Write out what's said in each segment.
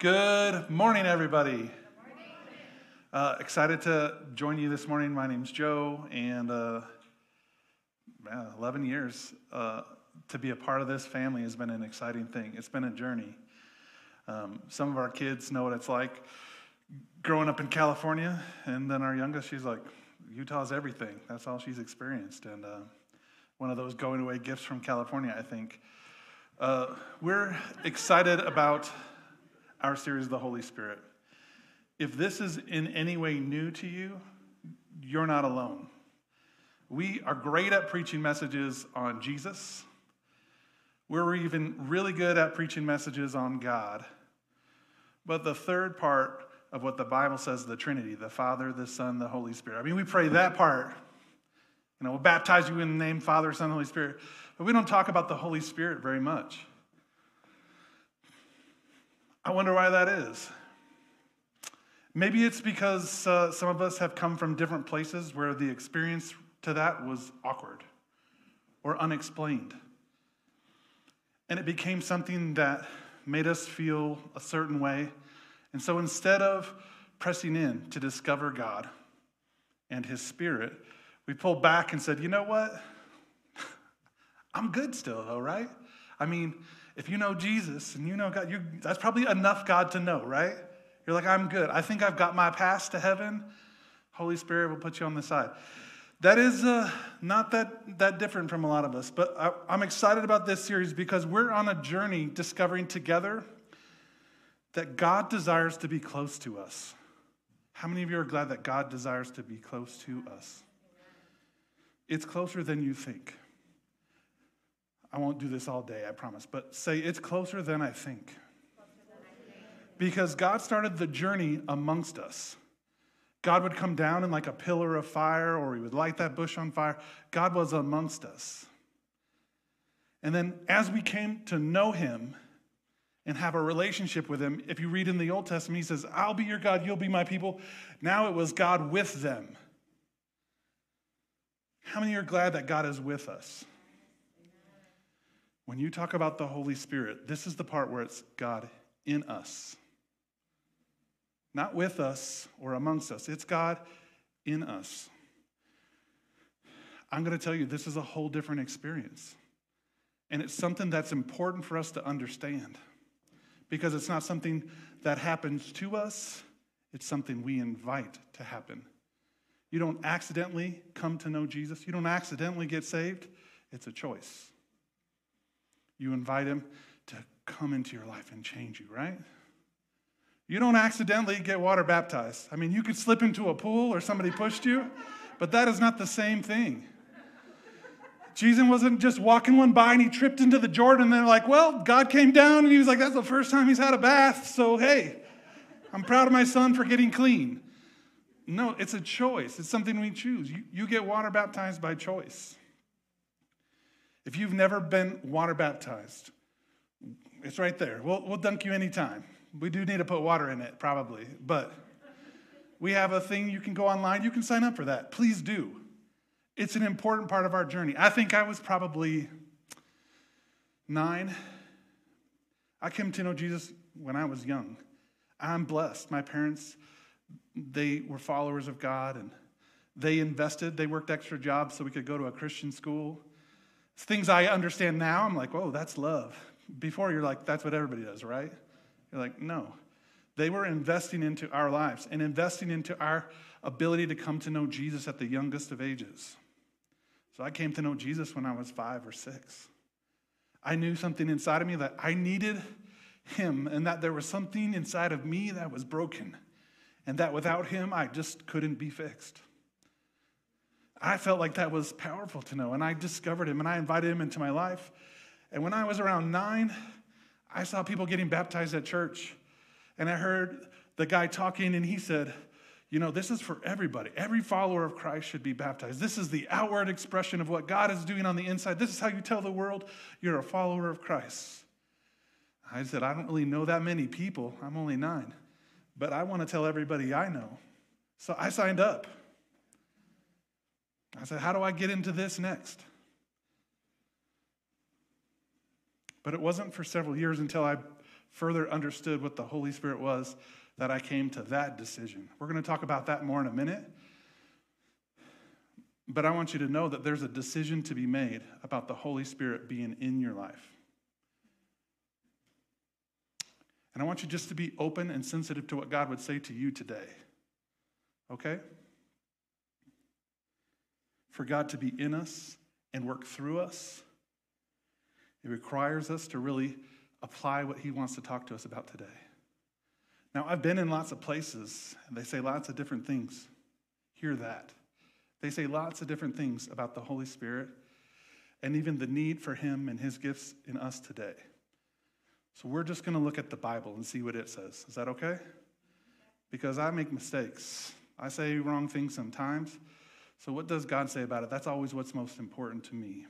Good morning, everybody. Uh, excited to join you this morning. My name's Joe, and uh, man, 11 years uh, to be a part of this family has been an exciting thing. It's been a journey. Um, some of our kids know what it's like growing up in California, and then our youngest, she's like, Utah's everything. That's all she's experienced. And uh, one of those going away gifts from California, I think. Uh, we're excited about our series, The Holy Spirit. If this is in any way new to you, you're not alone. We are great at preaching messages on Jesus. We're even really good at preaching messages on God. But the third part of what the Bible says the Trinity, the Father, the Son, the Holy Spirit. I mean, we pray that part. You know, we'll baptize you in the name Father, Son, Holy Spirit. But we don't talk about the Holy Spirit very much. I wonder why that is. Maybe it's because uh, some of us have come from different places where the experience to that was awkward or unexplained. And it became something that made us feel a certain way. And so instead of pressing in to discover God and His Spirit, we pulled back and said, you know what? I'm good still, though, right? I mean, if you know Jesus and you know God, that's probably enough God to know, right? You're like, I'm good. I think I've got my pass to heaven. Holy Spirit will put you on the side. That is uh, not that, that different from a lot of us, but I, I'm excited about this series because we're on a journey discovering together that God desires to be close to us. How many of you are glad that God desires to be close to us? It's closer than you think. I won't do this all day, I promise, but say it's closer than I think. Because God started the journey amongst us. God would come down in like a pillar of fire, or he would light that bush on fire. God was amongst us. And then as we came to know him and have a relationship with him, if you read in the Old Testament, he says, I'll be your God, you'll be my people. Now it was God with them. How many are glad that God is with us? When you talk about the Holy Spirit, this is the part where it's God in us. Not with us or amongst us, it's God in us. I'm going to tell you, this is a whole different experience. And it's something that's important for us to understand because it's not something that happens to us, it's something we invite to happen. You don't accidentally come to know Jesus, you don't accidentally get saved, it's a choice. You invite him to come into your life and change you, right? You don't accidentally get water baptized. I mean, you could slip into a pool or somebody pushed you, but that is not the same thing. Jesus wasn't just walking one by and he tripped into the Jordan and they're like, well, God came down and he was like, that's the first time he's had a bath, so hey, I'm proud of my son for getting clean. No, it's a choice. It's something we choose. You, you get water baptized by choice. If you've never been water baptized, it's right there. We'll, we'll dunk you anytime. We do need to put water in it, probably, but we have a thing you can go online. You can sign up for that. Please do. It's an important part of our journey. I think I was probably nine. I came to know Jesus when I was young. I'm blessed. My parents, they were followers of God and they invested. They worked extra jobs so we could go to a Christian school. Things I understand now, I'm like, whoa, that's love. Before, you're like, that's what everybody does, right? You're like, no. They were investing into our lives and investing into our ability to come to know Jesus at the youngest of ages. So I came to know Jesus when I was five or six. I knew something inside of me that I needed him and that there was something inside of me that was broken and that without him I just couldn't be fixed. I felt like that was powerful to know. And I discovered him and I invited him into my life. And when I was around nine, I saw people getting baptized at church. And I heard the guy talking, and he said, You know, this is for everybody. Every follower of Christ should be baptized. This is the outward expression of what God is doing on the inside. This is how you tell the world you're a follower of Christ. I said, I don't really know that many people. I'm only nine. But I want to tell everybody I know. So I signed up. I said, How do I get into this next? But it wasn't for several years until I further understood what the Holy Spirit was that I came to that decision. We're going to talk about that more in a minute. But I want you to know that there's a decision to be made about the Holy Spirit being in your life. And I want you just to be open and sensitive to what God would say to you today. Okay? For God to be in us and work through us, it requires us to really apply what He wants to talk to us about today. Now, I've been in lots of places, and they say lots of different things. Hear that. They say lots of different things about the Holy Spirit and even the need for Him and His gifts in us today. So, we're just going to look at the Bible and see what it says. Is that okay? Because I make mistakes, I say wrong things sometimes. So, what does God say about it? That's always what's most important to me.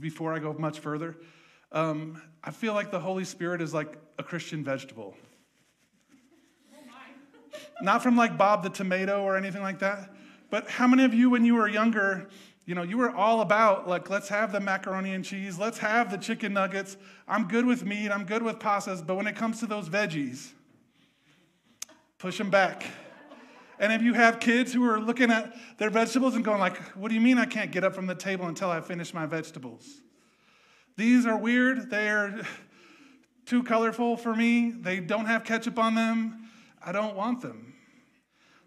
Before I go much further, um, I feel like the Holy Spirit is like a Christian vegetable. Not from like Bob the tomato or anything like that. But how many of you, when you were younger, you know, you were all about like, let's have the macaroni and cheese, let's have the chicken nuggets. I'm good with meat, I'm good with pastas, but when it comes to those veggies, push them back. And if you have kids who are looking at their vegetables and going like, what do you mean I can't get up from the table until I finish my vegetables? These are weird. They are too colorful for me. They don't have ketchup on them. I don't want them.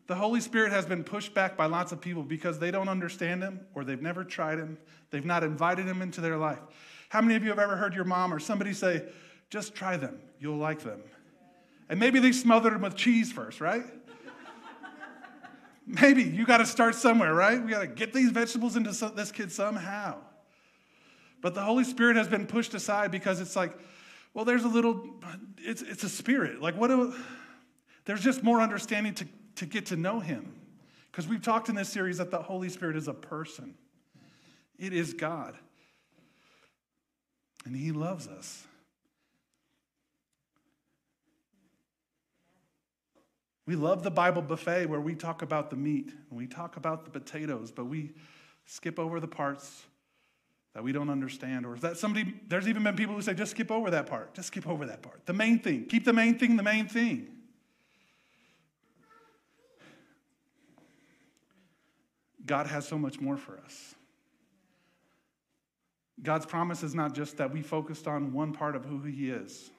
The Holy Spirit has been pushed back by lots of people because they don't understand Him or they've never tried Him. They've not invited Him into their life. How many of you have ever heard your mom or somebody say, just try them, you'll like them? And maybe they smothered them with cheese first, right? Maybe you got to start somewhere, right? We got to get these vegetables into this kid somehow. But the Holy Spirit has been pushed aside because it's like, well, there's a little, it's, it's a spirit. Like, what do, there's just more understanding to, to get to know Him. Because we've talked in this series that the Holy Spirit is a person, it is God. And He loves us. We love the Bible buffet where we talk about the meat and we talk about the potatoes, but we skip over the parts that we don't understand, or is that somebody, there's even been people who say, just skip over that part, just skip over that part. The main thing, keep the main thing the main thing. God has so much more for us. God's promise is not just that we focused on one part of who He is,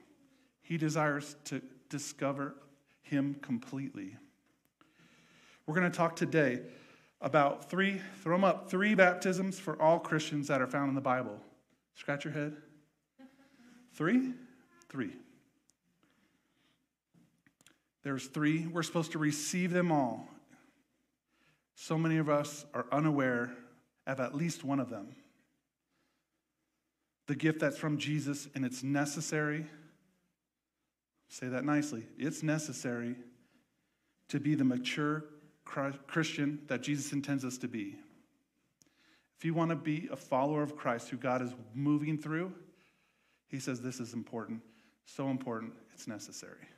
He desires to discover Him completely. We're going to talk today about three, throw them up, three baptisms for all Christians that are found in the Bible. Scratch your head. Three? Three. There's three. We're supposed to receive them all. So many of us are unaware of at least one of them. The gift that's from Jesus and it's necessary. Say that nicely. It's necessary to be the mature Christian that Jesus intends us to be. If you want to be a follower of Christ who God is moving through, he says this is important, so important, it's necessary.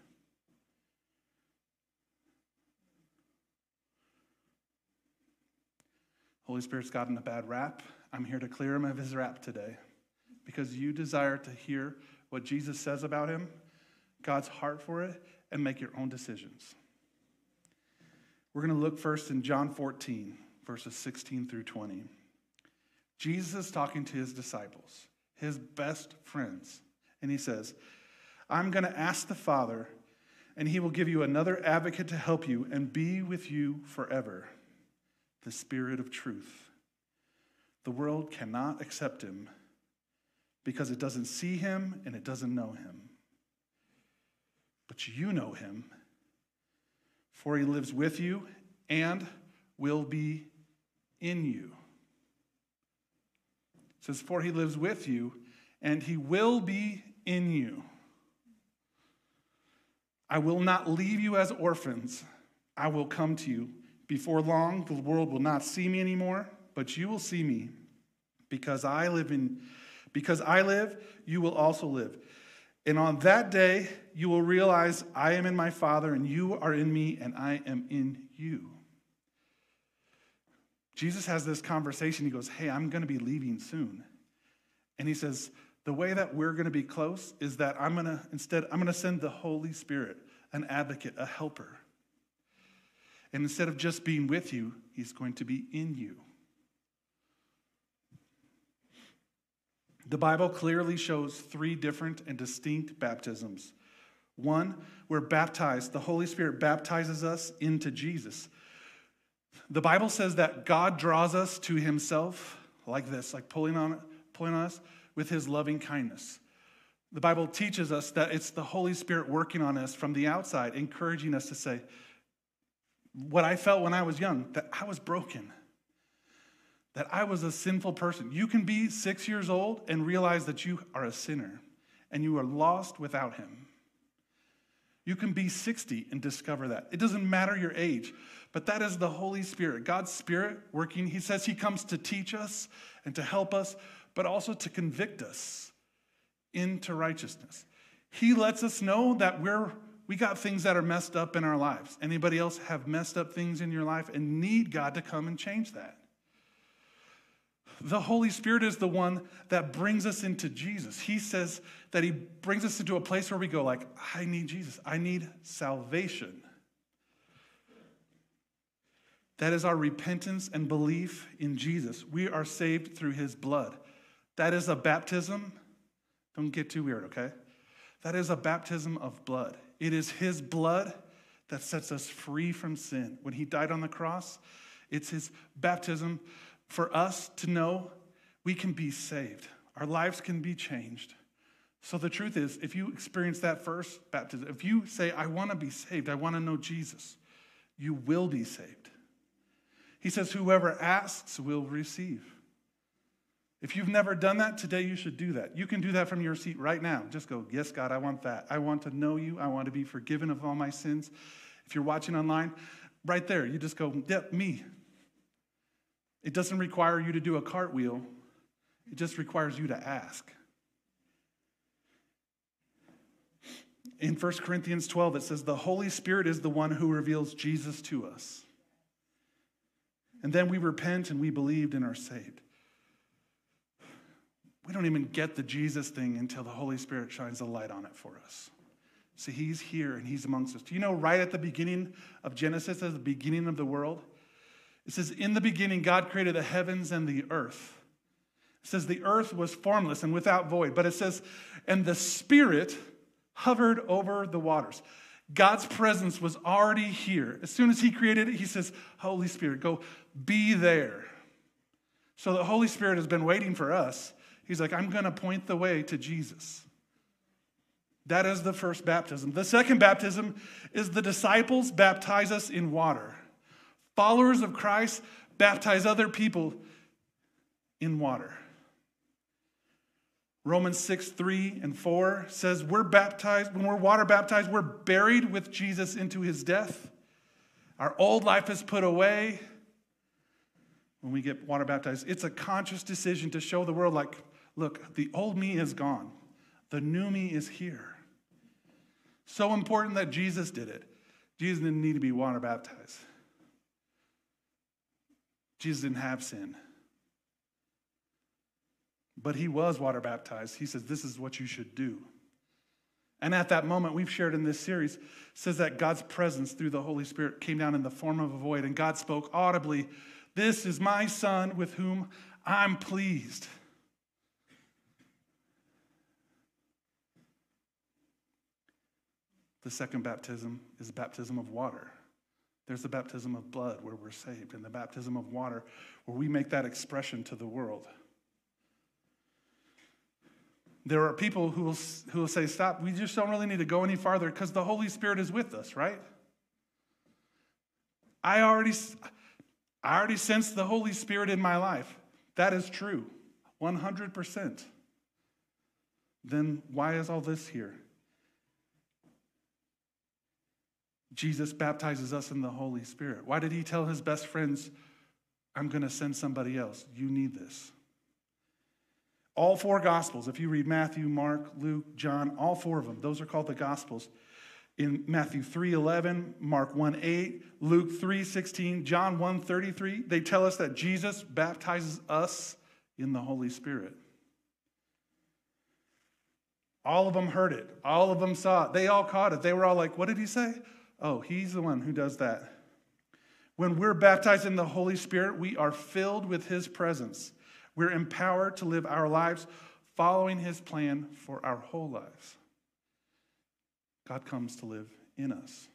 Holy Spirit's gotten a bad rap. I'm here to clear him of his rap today because you desire to hear what Jesus says about him, God's heart for it, and make your own decisions. We're going to look first in John 14, verses 16 through 20. Jesus is talking to his disciples, his best friends, and he says, I'm going to ask the Father, and he will give you another advocate to help you and be with you forever the Spirit of truth. The world cannot accept him because it doesn't see him and it doesn't know him. But you know him for he lives with you and will be in you. It says, For he lives with you and he will be in you. I will not leave you as orphans. I will come to you. Before long, the world will not see me anymore, but you will see me. Because I live in because I live, you will also live. And on that day, you will realize I am in my Father, and you are in me, and I am in you. Jesus has this conversation. He goes, Hey, I'm going to be leaving soon. And he says, the way that we're going to be close is that I'm going to, instead, I'm going to send the Holy Spirit, an advocate, a helper. And instead of just being with you, he's going to be in you. The Bible clearly shows three different and distinct baptisms. One, we're baptized, the Holy Spirit baptizes us into Jesus. The Bible says that God draws us to himself like this, like pulling on, pulling on us with his loving kindness. The Bible teaches us that it's the Holy Spirit working on us from the outside, encouraging us to say, What I felt when I was young, that I was broken, that I was a sinful person. You can be six years old and realize that you are a sinner and you are lost without Him. You can be 60 and discover that. It doesn't matter your age, but that is the Holy Spirit, God's Spirit working. He says He comes to teach us and to help us, but also to convict us into righteousness. He lets us know that we're we got things that are messed up in our lives. Anybody else have messed up things in your life and need God to come and change that? The Holy Spirit is the one that brings us into Jesus. He says that He brings us into a place where we go, like, I need Jesus. I need salvation. That is our repentance and belief in Jesus. We are saved through His blood. That is a baptism. Don't get too weird, okay? That is a baptism of blood. It is His blood that sets us free from sin. When He died on the cross, it's His baptism for us to know we can be saved, our lives can be changed. So the truth is, if you experience that first baptism, if you say, I want to be saved, I want to know Jesus, you will be saved. He says, Whoever asks will receive. If you've never done that, today you should do that. You can do that from your seat right now. Just go, Yes, God, I want that. I want to know you. I want to be forgiven of all my sins. If you're watching online, right there, you just go, Yep, me. It doesn't require you to do a cartwheel, it just requires you to ask. In 1 Corinthians 12, it says, The Holy Spirit is the one who reveals Jesus to us. And then we repent and we believed and are saved. We don't even get the Jesus thing until the Holy Spirit shines a light on it for us. See, He's here and He's amongst us. Do you know right at the beginning of Genesis, at the beginning of the world, it says, In the beginning, God created the heavens and the earth. It says, The earth was formless and without void. But it says, And the Spirit hovered over the waters. God's presence was already here. As soon as He created it, He says, Holy Spirit, go be there. So the Holy Spirit has been waiting for us. He's like, I'm going to point the way to Jesus. That is the first baptism. The second baptism is the disciples baptize us in water. Followers of Christ baptize other people in water. Romans 6, 3 and 4 says, We're baptized, when we're water baptized, we're buried with Jesus into his death. Our old life is put away when we get water baptized. It's a conscious decision to show the world, like, look, the old me is gone, the new me is here. So important that Jesus did it. Jesus didn't need to be water baptized. Jesus didn't have sin. But he was water baptized. He says, This is what you should do. And at that moment, we've shared in this series, says that God's presence through the Holy Spirit came down in the form of a void, and God spoke audibly, This is my son with whom I'm pleased. The second baptism is baptism of water. There's the baptism of blood where we're saved, and the baptism of water where we make that expression to the world. There are people who will, who will say, Stop, we just don't really need to go any farther because the Holy Spirit is with us, right? I already, I already sense the Holy Spirit in my life. That is true, 100%. Then why is all this here? Jesus baptizes us in the Holy Spirit. Why did he tell his best friends, I'm going to send somebody else? You need this. All four Gospels, if you read Matthew, Mark, Luke, John, all four of them, those are called the Gospels. In Matthew 3:11, Mark 1:8, Luke 3:16, John 1:33, they tell us that Jesus baptizes us in the Holy Spirit. All of them heard it. All of them saw it. They all caught it. They were all like, What did he say? Oh, he's the one who does that. When we're baptized in the Holy Spirit, we are filled with his presence. We're empowered to live our lives following his plan for our whole lives. God comes to live in us.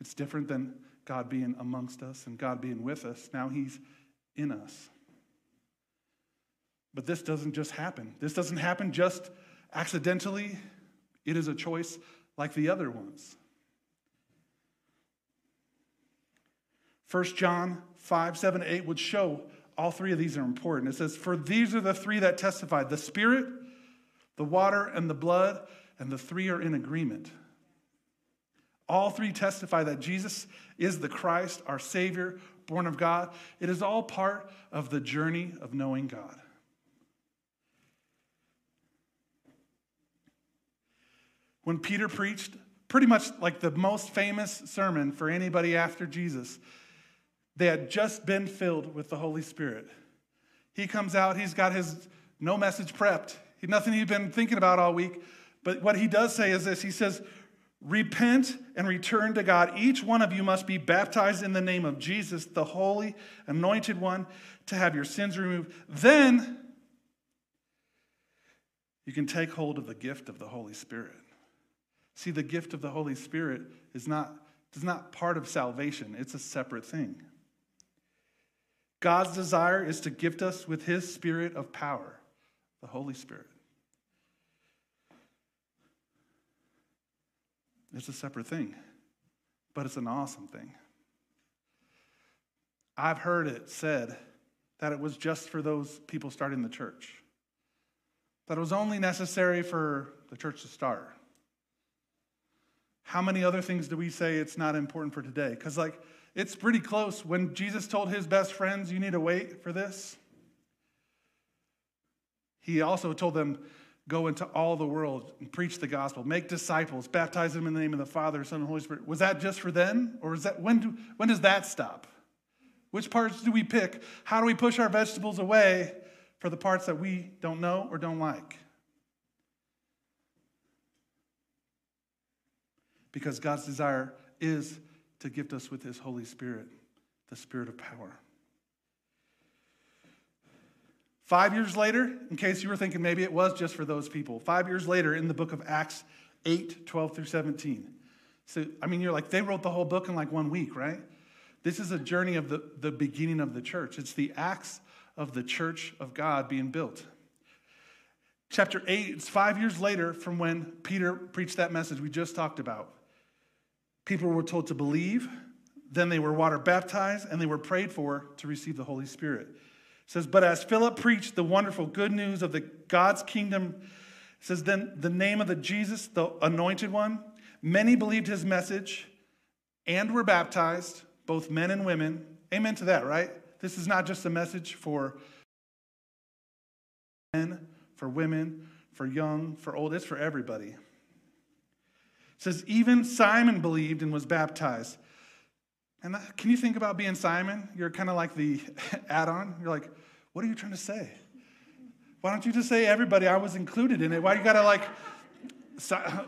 It's different than God being amongst us and God being with us. Now he's in us. But this doesn't just happen. This doesn't happen just accidentally. It is a choice like the other ones. 1 John 5, 7, 8 would show all three of these are important. It says, For these are the three that testified the Spirit, the water, and the blood, and the three are in agreement. All three testify that Jesus is the Christ, our Savior, born of God. It is all part of the journey of knowing God. When Peter preached, pretty much like the most famous sermon for anybody after Jesus, they had just been filled with the Holy Spirit. He comes out, he's got his no message prepped, nothing he'd been thinking about all week. But what he does say is this He says, Repent and return to God. Each one of you must be baptized in the name of Jesus, the Holy, Anointed One, to have your sins removed. Then you can take hold of the gift of the Holy Spirit. See, the gift of the Holy Spirit is not, is not part of salvation, it's a separate thing. God's desire is to gift us with his spirit of power, the Holy Spirit. It's a separate thing, but it's an awesome thing. I've heard it said that it was just for those people starting the church, that it was only necessary for the church to start. How many other things do we say it's not important for today? Because, like, it's pretty close. When Jesus told his best friends, You need to wait for this, he also told them, Go into all the world and preach the gospel, make disciples, baptize them in the name of the Father, Son, and Holy Spirit. Was that just for then? Or is that when, do, when does that stop? Which parts do we pick? How do we push our vegetables away for the parts that we don't know or don't like? Because God's desire is to gift us with His Holy Spirit, the Spirit of power. Five years later, in case you were thinking maybe it was just for those people, five years later in the book of Acts 8 12 through 17. So, I mean, you're like, they wrote the whole book in like one week, right? This is a journey of the, the beginning of the church. It's the acts of the church of God being built. Chapter 8, it's five years later from when Peter preached that message we just talked about. People were told to believe, then they were water baptized, and they were prayed for to receive the Holy Spirit. It says, But as Philip preached the wonderful good news of the God's kingdom, says, Then the name of the Jesus, the anointed one, many believed his message and were baptized, both men and women. Amen to that, right? This is not just a message for men, for women, for young, for old, it's for everybody. It says, even Simon believed and was baptized. And that, can you think about being Simon? You're kind of like the add on. You're like, what are you trying to say? Why don't you just say everybody? I was included in it. Why you got to like,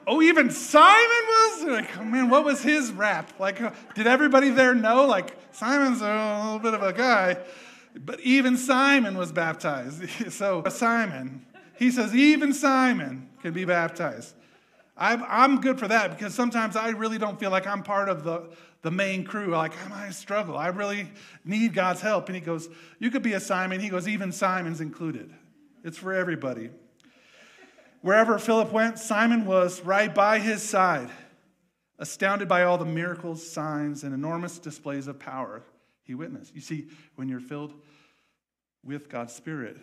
oh, even Simon was? Like, oh, man, what was his rap? Like, uh, did everybody there know? Like, Simon's a little bit of a guy. But even Simon was baptized. so, Simon, he says, even Simon can be baptized. I'm, I'm good for that because sometimes I really don't feel like I'm part of the, the main crew. Like, I might struggle. I really need God's help. And he goes, You could be a Simon. He goes, Even Simon's included. It's for everybody. Wherever Philip went, Simon was right by his side, astounded by all the miracles, signs, and enormous displays of power he witnessed. You see, when you're filled with God's Spirit,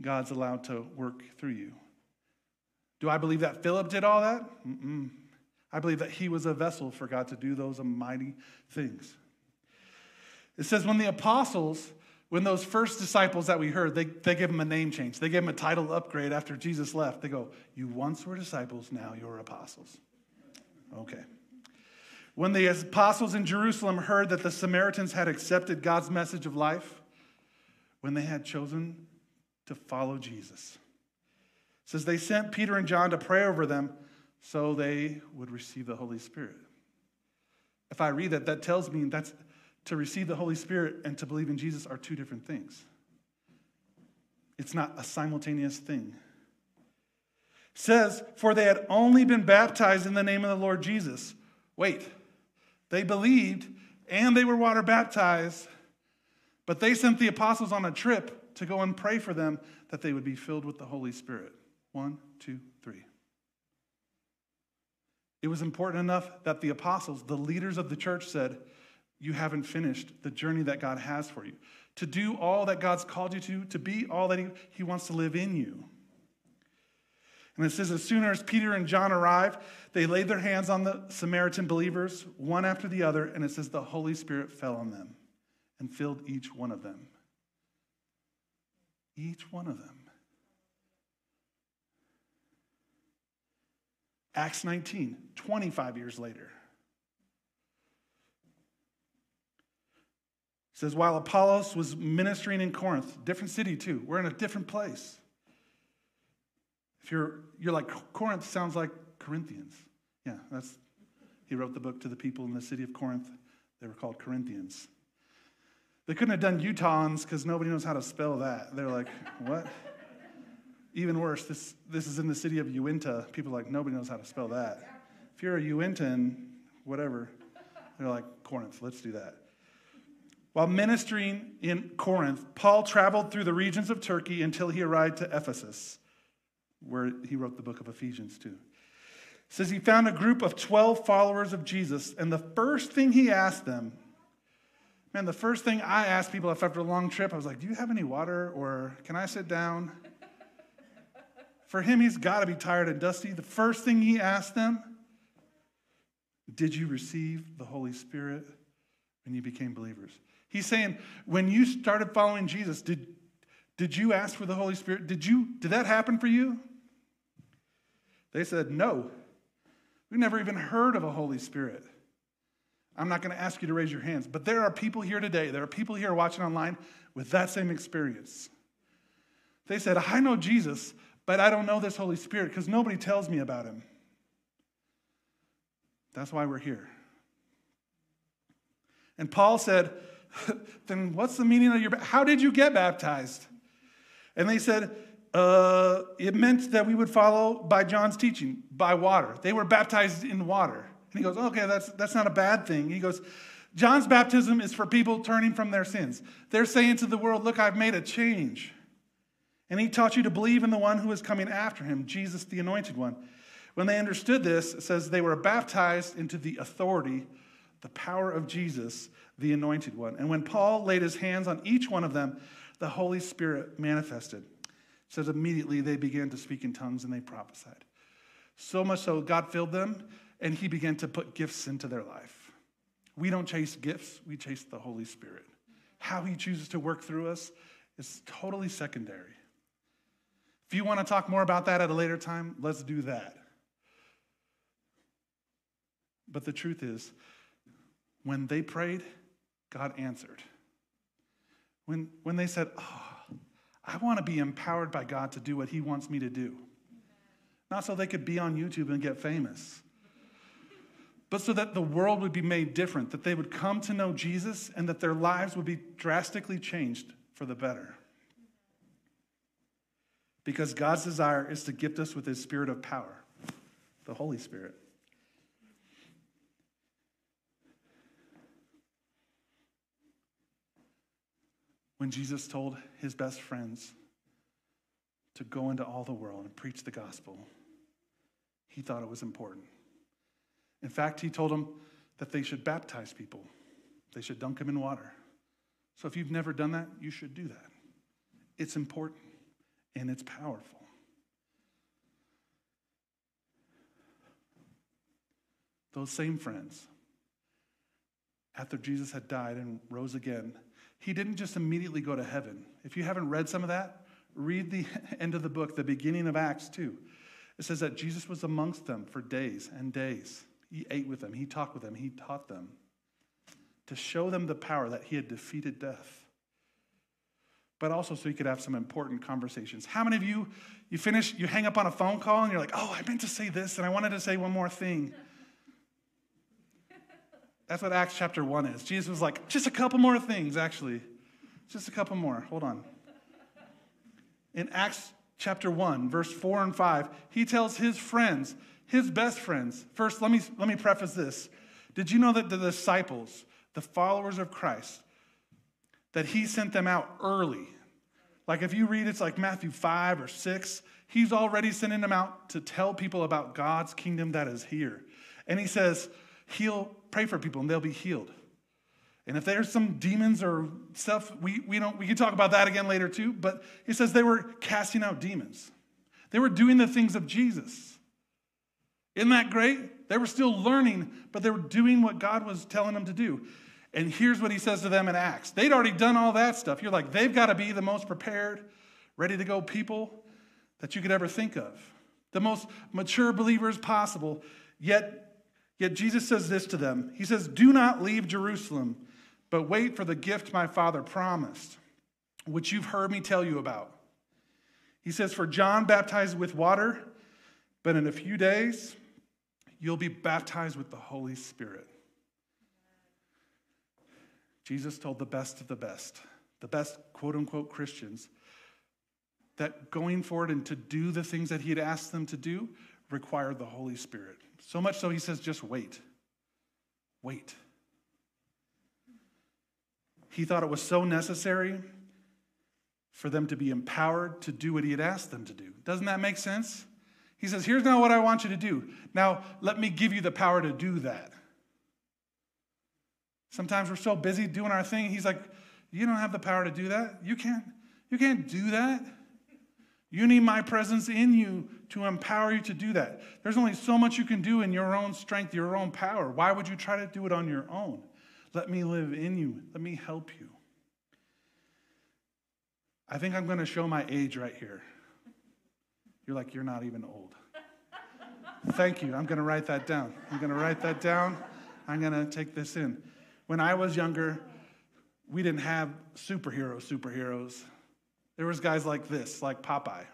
God's allowed to work through you. Do I believe that Philip did all that? Mm-mm. I believe that he was a vessel for God to do those mighty things. It says, when the apostles, when those first disciples that we heard, they, they give them a name change. They gave them a title upgrade after Jesus left. They go, You once were disciples, now you're apostles. Okay. When the apostles in Jerusalem heard that the Samaritans had accepted God's message of life, when they had chosen to follow Jesus. Says they sent Peter and John to pray over them so they would receive the Holy Spirit. If I read that, that tells me that's to receive the Holy Spirit and to believe in Jesus are two different things. It's not a simultaneous thing. It says, For they had only been baptized in the name of the Lord Jesus. Wait, they believed and they were water baptized, but they sent the apostles on a trip to go and pray for them that they would be filled with the Holy Spirit. One, two, three. It was important enough that the apostles, the leaders of the church, said, You haven't finished the journey that God has for you. To do all that God's called you to, to be all that He, he wants to live in you. And it says, as soon as Peter and John arrived, they laid their hands on the Samaritan believers, one after the other, and it says, the Holy Spirit fell on them and filled each one of them. Each one of them. Acts 19, 25 years later. It says, while Apollos was ministering in Corinth, different city too, we're in a different place. If you're, you're like, Corinth sounds like Corinthians. Yeah, that's, he wrote the book to the people in the city of Corinth. They were called Corinthians. They couldn't have done Utahns because nobody knows how to spell that. They're like, what? Even worse, this, this is in the city of Uintah. People like, nobody knows how to spell that. If you're a Uintan, whatever, they're like, Corinth, let's do that. While ministering in Corinth, Paul traveled through the regions of Turkey until he arrived to Ephesus where he wrote the book of Ephesians too. Says he found a group of 12 followers of Jesus, and the first thing he asked them, man, the first thing I asked people after a long trip, I was like, Do you have any water or can I sit down? For him, he's got to be tired and dusty. The first thing he asked them, Did you receive the Holy Spirit when you became believers? He's saying, When you started following Jesus, did, did you ask for the Holy Spirit? Did you did that happen for you? They said, No. We've never even heard of a Holy Spirit. I'm not going to ask you to raise your hands, but there are people here today, there are people here watching online with that same experience. They said, I know Jesus, but I don't know this Holy Spirit because nobody tells me about him. That's why we're here. And Paul said, then what's the meaning of your how did you get baptized? And they said, uh, it meant that we would follow by John's teaching, by water. They were baptized in water. And he goes, okay, that's, that's not a bad thing. He goes, John's baptism is for people turning from their sins. They're saying to the world, look, I've made a change. And he taught you to believe in the one who is coming after him, Jesus, the anointed one. When they understood this, it says they were baptized into the authority, the power of Jesus, the anointed one. And when Paul laid his hands on each one of them, the Holy Spirit manifested It says immediately they began to speak in tongues and they prophesied. So much so, God filled them and he began to put gifts into their life. We don't chase gifts, we chase the Holy Spirit. How he chooses to work through us is totally secondary. If you want to talk more about that at a later time, let's do that. But the truth is, when they prayed, God answered. When, when they said, Oh, I want to be empowered by God to do what He wants me to do. Not so they could be on YouTube and get famous, but so that the world would be made different, that they would come to know Jesus, and that their lives would be drastically changed for the better. Because God's desire is to gift us with His Spirit of power, the Holy Spirit. when Jesus told his best friends to go into all the world and preach the gospel, he thought it was important. In fact, he told them that they should baptize people, they should dunk them in water. So if you've never done that, you should do that. It's important and it's powerful. Those same friends, after Jesus had died and rose again, he didn't just immediately go to heaven. If you haven't read some of that, read the end of the book, the beginning of Acts 2. It says that Jesus was amongst them for days and days. He ate with them, he talked with them, he taught them to show them the power that he had defeated death. But also so you could have some important conversations. How many of you, you finish, you hang up on a phone call and you're like, oh, I meant to say this and I wanted to say one more thing. That's what Acts chapter 1 is. Jesus was like, just a couple more things, actually. Just a couple more. Hold on. In Acts chapter 1, verse 4 and 5, he tells his friends, his best friends. First, let me, let me preface this. Did you know that the disciples, the followers of Christ, that he sent them out early? Like if you read, it's like Matthew 5 or 6. He's already sending them out to tell people about God's kingdom that is here. And he says, heal, pray for people and they'll be healed. And if there's some demons or stuff, we, we don't we can talk about that again later too. But he says they were casting out demons. They were doing the things of Jesus. Isn't that great? They were still learning, but they were doing what God was telling them to do. And here's what he says to them in Acts. They'd already done all that stuff. You're like, they've got to be the most prepared, ready to go people that you could ever think of. The most mature believers possible. Yet, yet Jesus says this to them. He says, Do not leave Jerusalem but wait for the gift my Father promised, which you've heard me tell you about. He says, For John baptized with water, but in a few days you'll be baptized with the Holy Spirit. Jesus told the best of the best, the best quote unquote Christians, that going forward and to do the things that he had asked them to do required the Holy Spirit. So much so, he says, just wait. Wait. He thought it was so necessary for them to be empowered to do what he had asked them to do. Doesn't that make sense? He says, Here's now what I want you to do. Now, let me give you the power to do that. Sometimes we're so busy doing our thing. He's like, You don't have the power to do that. You can't, you can't do that. You need my presence in you to empower you to do that. There's only so much you can do in your own strength, your own power. Why would you try to do it on your own? Let me live in you. Let me help you. I think I'm going to show my age right here. You're like, you're not even old. Thank you. I'm going to write that down. I'm going to write that down. I'm going to take this in. When I was younger, we didn't have superhero superheroes. There was guys like this, like Popeye.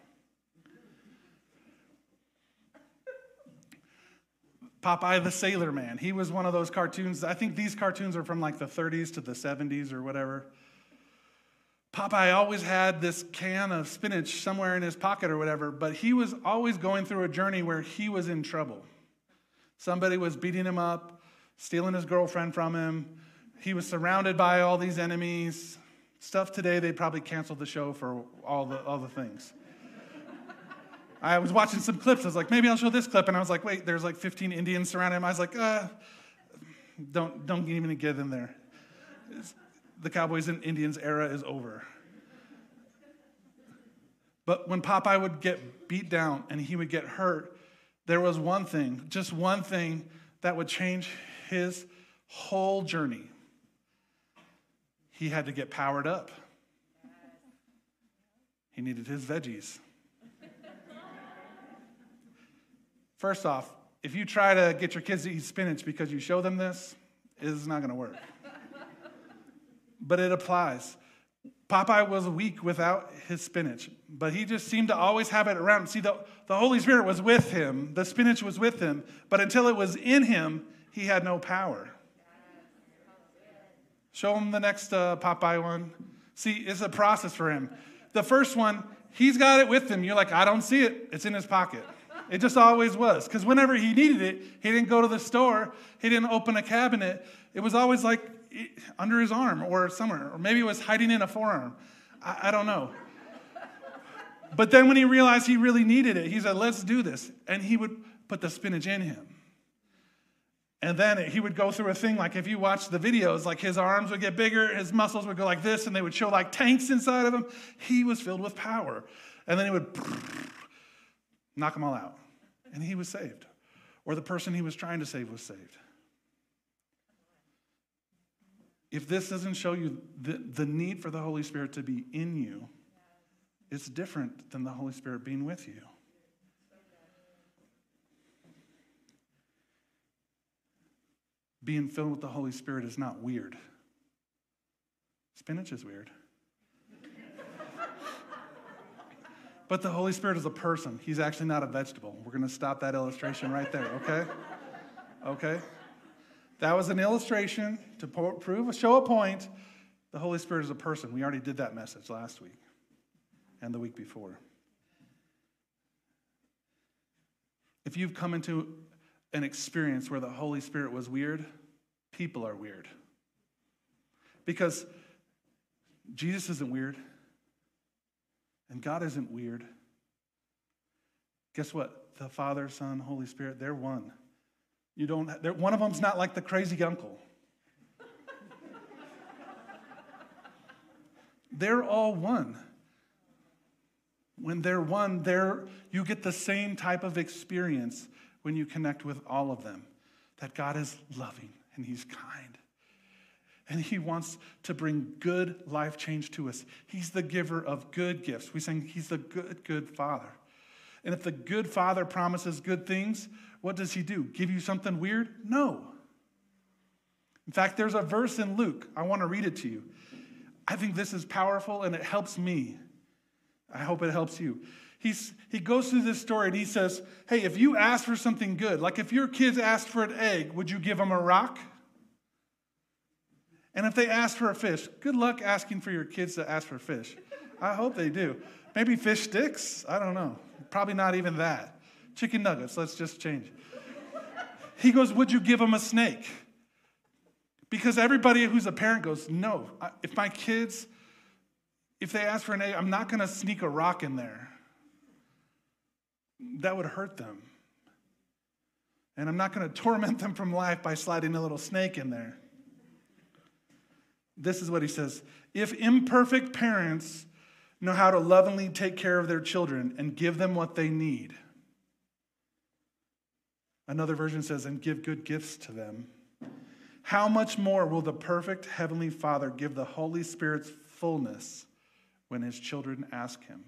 Popeye the Sailor Man. He was one of those cartoons. I think these cartoons are from like the 30s to the 70s or whatever. Popeye always had this can of spinach somewhere in his pocket or whatever, but he was always going through a journey where he was in trouble. Somebody was beating him up, stealing his girlfriend from him. He was surrounded by all these enemies. Stuff today, they probably canceled the show for all the, all the things. I was watching some clips. I was like, maybe I'll show this clip. And I was like, wait, there's like 15 Indians surrounding him. I was like, uh, don't, don't even get in there. The Cowboys and Indians era is over. But when Popeye would get beat down and he would get hurt, there was one thing, just one thing that would change his whole journey. He had to get powered up. He needed his veggies. First off, if you try to get your kids to eat spinach because you show them this, it's not going to work. but it applies. Popeye was weak without his spinach, but he just seemed to always have it around. See, the, the Holy Spirit was with him, the spinach was with him, but until it was in him, he had no power. Show him the next uh, Popeye one. See, it's a process for him. The first one, he's got it with him. You're like, I don't see it, it's in his pocket. It just always was. Because whenever he needed it, he didn't go to the store, he didn't open a cabinet. It was always like under his arm or somewhere, or maybe it was hiding in a forearm. I, I don't know. But then when he realized he really needed it, he said, Let's do this. And he would put the spinach in him. And then he would go through a thing like if you watch the videos, like his arms would get bigger, his muscles would go like this, and they would show like tanks inside of him. He was filled with power. And then he would knock them all out and he was saved. Or the person he was trying to save was saved. If this doesn't show you the, the need for the Holy Spirit to be in you, it's different than the Holy Spirit being with you. Being filled with the Holy Spirit is not weird. Spinach is weird. But the Holy Spirit is a person. He's actually not a vegetable. We're going to stop that illustration right there, okay? Okay? That was an illustration to prove, show a point. The Holy Spirit is a person. We already did that message last week and the week before. If you've come into an experience where the Holy Spirit was weird, people are weird. Because Jesus isn't weird, and God isn't weird. Guess what? The Father, Son, Holy Spirit, they're one. You don't, they're, one of them's not like the crazy uncle. they're all one. When they're one, they're, you get the same type of experience when you connect with all of them that God is loving and He's kind. And He wants to bring good life change to us. He's the giver of good gifts. We sing, He's the good, good Father. And if the good Father promises good things, what does He do? Give you something weird? No. In fact, there's a verse in Luke. I want to read it to you. I think this is powerful and it helps me. I hope it helps you. He's, he goes through this story and he says, Hey, if you ask for something good, like if your kids asked for an egg, would you give them a rock? And if they ask for a fish, good luck asking for your kids to ask for fish. I hope they do. Maybe fish sticks? I don't know. Probably not even that. Chicken nuggets, let's just change. He goes, Would you give them a snake? Because everybody who's a parent goes, No. If my kids, if they ask for an egg, I'm not going to sneak a rock in there. That would hurt them. And I'm not going to torment them from life by sliding a little snake in there. This is what he says If imperfect parents know how to lovingly take care of their children and give them what they need, another version says, and give good gifts to them, how much more will the perfect Heavenly Father give the Holy Spirit's fullness when his children ask him?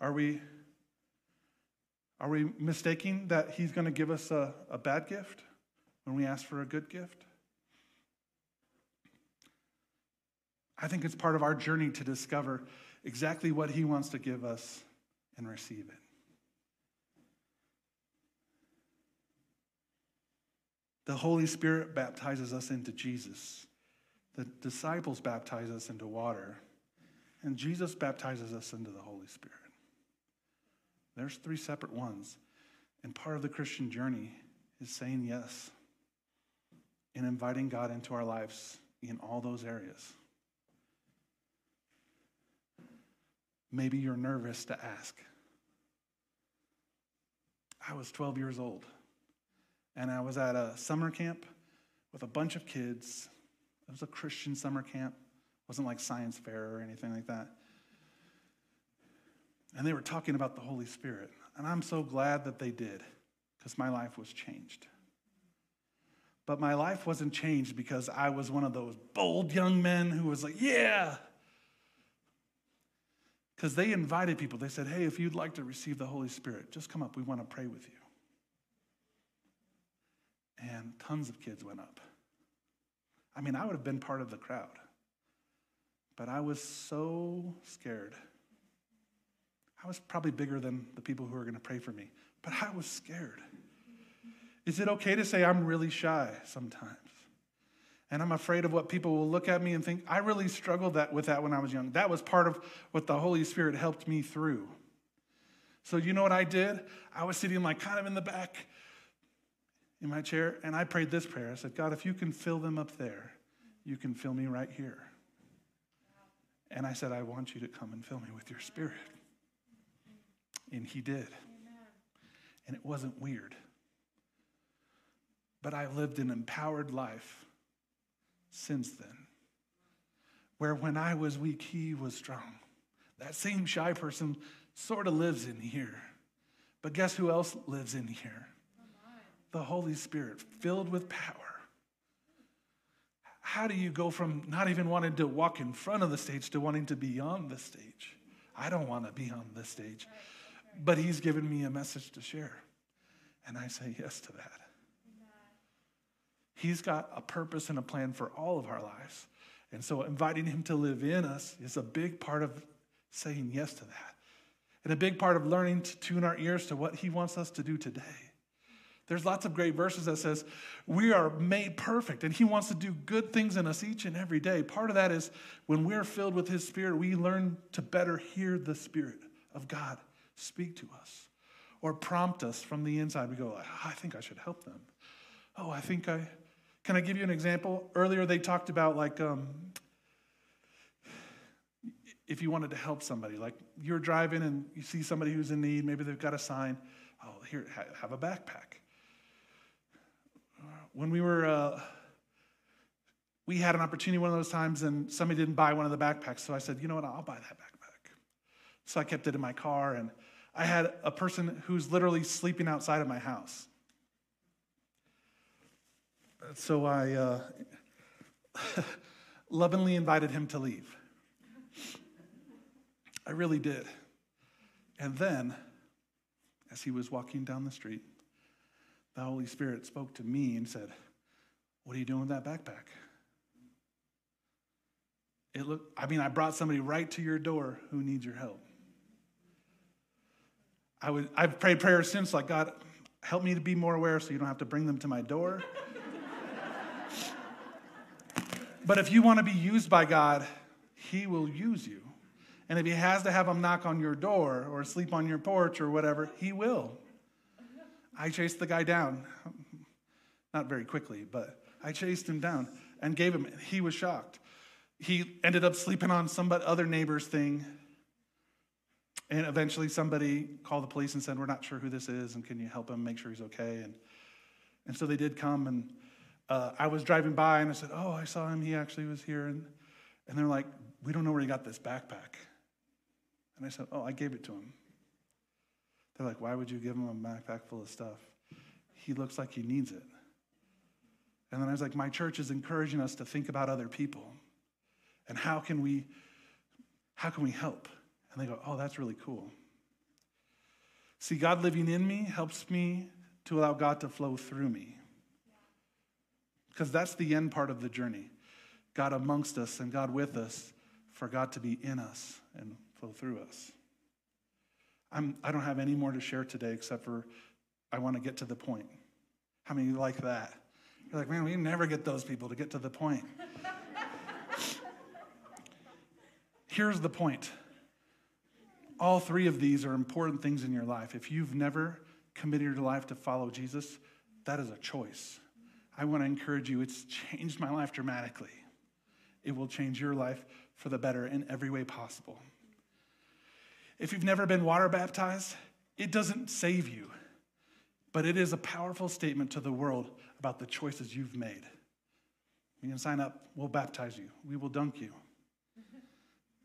Are we, are we mistaking that he's going to give us a, a bad gift when we ask for a good gift? I think it's part of our journey to discover exactly what He wants to give us and receive it. The Holy Spirit baptizes us into Jesus. The disciples baptize us into water. And Jesus baptizes us into the Holy Spirit. There's three separate ones. And part of the Christian journey is saying yes and inviting God into our lives in all those areas. Maybe you're nervous to ask. I was 12 years old, and I was at a summer camp with a bunch of kids. It was a Christian summer camp, it wasn't like science fair or anything like that. And they were talking about the Holy Spirit. And I'm so glad that they did, because my life was changed. But my life wasn't changed because I was one of those bold young men who was like, yeah, because they invited people. They said, hey, if you'd like to receive the Holy Spirit, just come up. We want to pray with you. And tons of kids went up. I mean, I would have been part of the crowd, but I was so scared. I was probably bigger than the people who are going to pray for me, but I was scared. Is it okay to say I'm really shy sometimes? And I'm afraid of what people will look at me and think. I really struggled that, with that when I was young. That was part of what the Holy Spirit helped me through. So, you know what I did? I was sitting like kind of in the back in my chair, and I prayed this prayer. I said, God, if you can fill them up there, you can fill me right here. And I said, I want you to come and fill me with your spirit. And he did. And it wasn't weird. But I lived an empowered life since then. Where when I was weak, he was strong. That same shy person sort of lives in here. But guess who else lives in here? The Holy Spirit, filled with power. How do you go from not even wanting to walk in front of the stage to wanting to be on the stage? I don't want to be on the stage. But He's given me a message to share. And I say yes to that. He's got a purpose and a plan for all of our lives. And so inviting him to live in us is a big part of saying yes to that. And a big part of learning to tune our ears to what he wants us to do today. There's lots of great verses that says we are made perfect and he wants to do good things in us each and every day. Part of that is when we're filled with his spirit, we learn to better hear the spirit of God speak to us or prompt us from the inside. We go, I think I should help them. Oh, I think I can I give you an example? Earlier they talked about like um, if you wanted to help somebody, like you're driving and you see somebody who's in need, maybe they've got a sign. Oh, here, have a backpack when we were, uh, we had an opportunity one of those times and somebody didn't buy one of the backpacks. So I said, you know what, I'll buy that backpack. So I kept it in my car and I had a person who's literally sleeping outside of my house. So I uh, lovingly invited him to leave. I really did. And then, as he was walking down the street, the Holy Spirit spoke to me and said, What are you doing with that backpack? It looked, I mean, I brought somebody right to your door who needs your help. I would, I've prayed prayers since, like, God, help me to be more aware so you don't have to bring them to my door. but if you want to be used by God, He will use you. And if He has to have them knock on your door or sleep on your porch or whatever, He will. I chased the guy down. Not very quickly, but I chased him down and gave him, he was shocked. He ended up sleeping on some other neighbor's thing. And eventually somebody called the police and said, We're not sure who this is, and can you help him make sure he's okay? And, and so they did come, and uh, I was driving by and I said, Oh, I saw him. He actually was here. And, and they're like, We don't know where he got this backpack. And I said, Oh, I gave it to him. They're like, why would you give him a backpack full of stuff? He looks like he needs it. And then I was like, my church is encouraging us to think about other people. And how can we, how can we help? And they go, oh, that's really cool. See, God living in me helps me to allow God to flow through me. Because that's the end part of the journey. God amongst us and God with us, for God to be in us and flow through us. I'm, I don't have any more to share today except for I want to get to the point. How many like that? You're like, man, we never get those people to get to the point. Here's the point all three of these are important things in your life. If you've never committed your life to follow Jesus, that is a choice. I want to encourage you, it's changed my life dramatically. It will change your life for the better in every way possible. If you've never been water baptized, it doesn't save you, but it is a powerful statement to the world about the choices you've made. You can sign up, we'll baptize you, we will dunk you.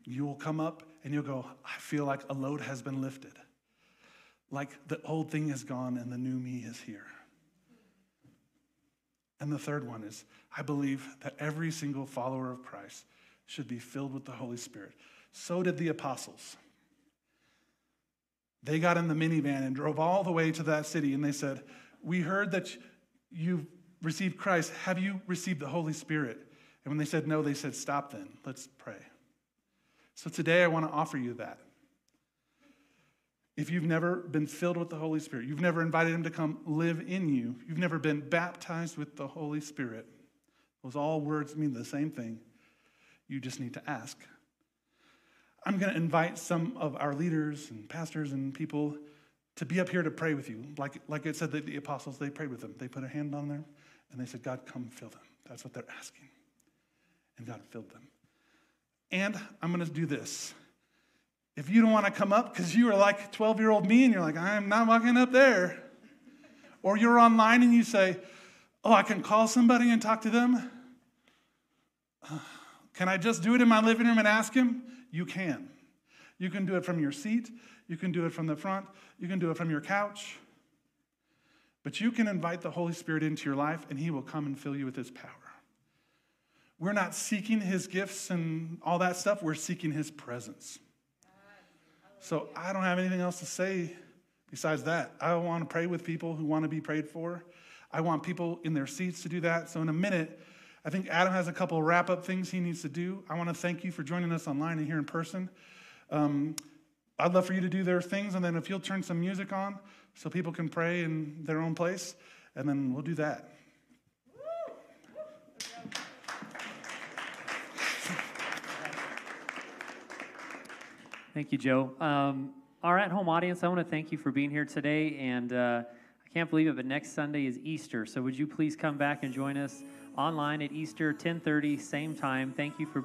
You will come up and you'll go, I feel like a load has been lifted. Like the old thing is gone and the new me is here. And the third one is I believe that every single follower of Christ should be filled with the Holy Spirit. So did the apostles. They got in the minivan and drove all the way to that city and they said, We heard that you've received Christ. Have you received the Holy Spirit? And when they said no, they said, Stop then. Let's pray. So today I want to offer you that. If you've never been filled with the Holy Spirit, you've never invited Him to come live in you, you've never been baptized with the Holy Spirit, those all words mean the same thing. You just need to ask. I'm going to invite some of our leaders and pastors and people to be up here to pray with you. Like, like it said that the apostles, they prayed with them. They put a hand on them and they said, God, come fill them. That's what they're asking. And God filled them. And I'm going to do this. If you don't want to come up because you are like 12 year old me and you're like, I'm not walking up there, or you're online and you say, Oh, I can call somebody and talk to them. Can I just do it in my living room and ask him? You can. You can do it from your seat, you can do it from the front, you can do it from your couch. But you can invite the Holy Spirit into your life and He will come and fill you with His power. We're not seeking His gifts and all that stuff, we're seeking His presence. So I don't have anything else to say besides that. I want to pray with people who want to be prayed for. I want people in their seats to do that. So in a minute, I think Adam has a couple wrap up things he needs to do. I want to thank you for joining us online and here in person. Um, I'd love for you to do their things, and then if you'll turn some music on so people can pray in their own place, and then we'll do that. Thank you, Joe. Um, our at home audience, I want to thank you for being here today. And uh, I can't believe it, but next Sunday is Easter. So would you please come back and join us online at Easter, 1030, same time. Thank you for being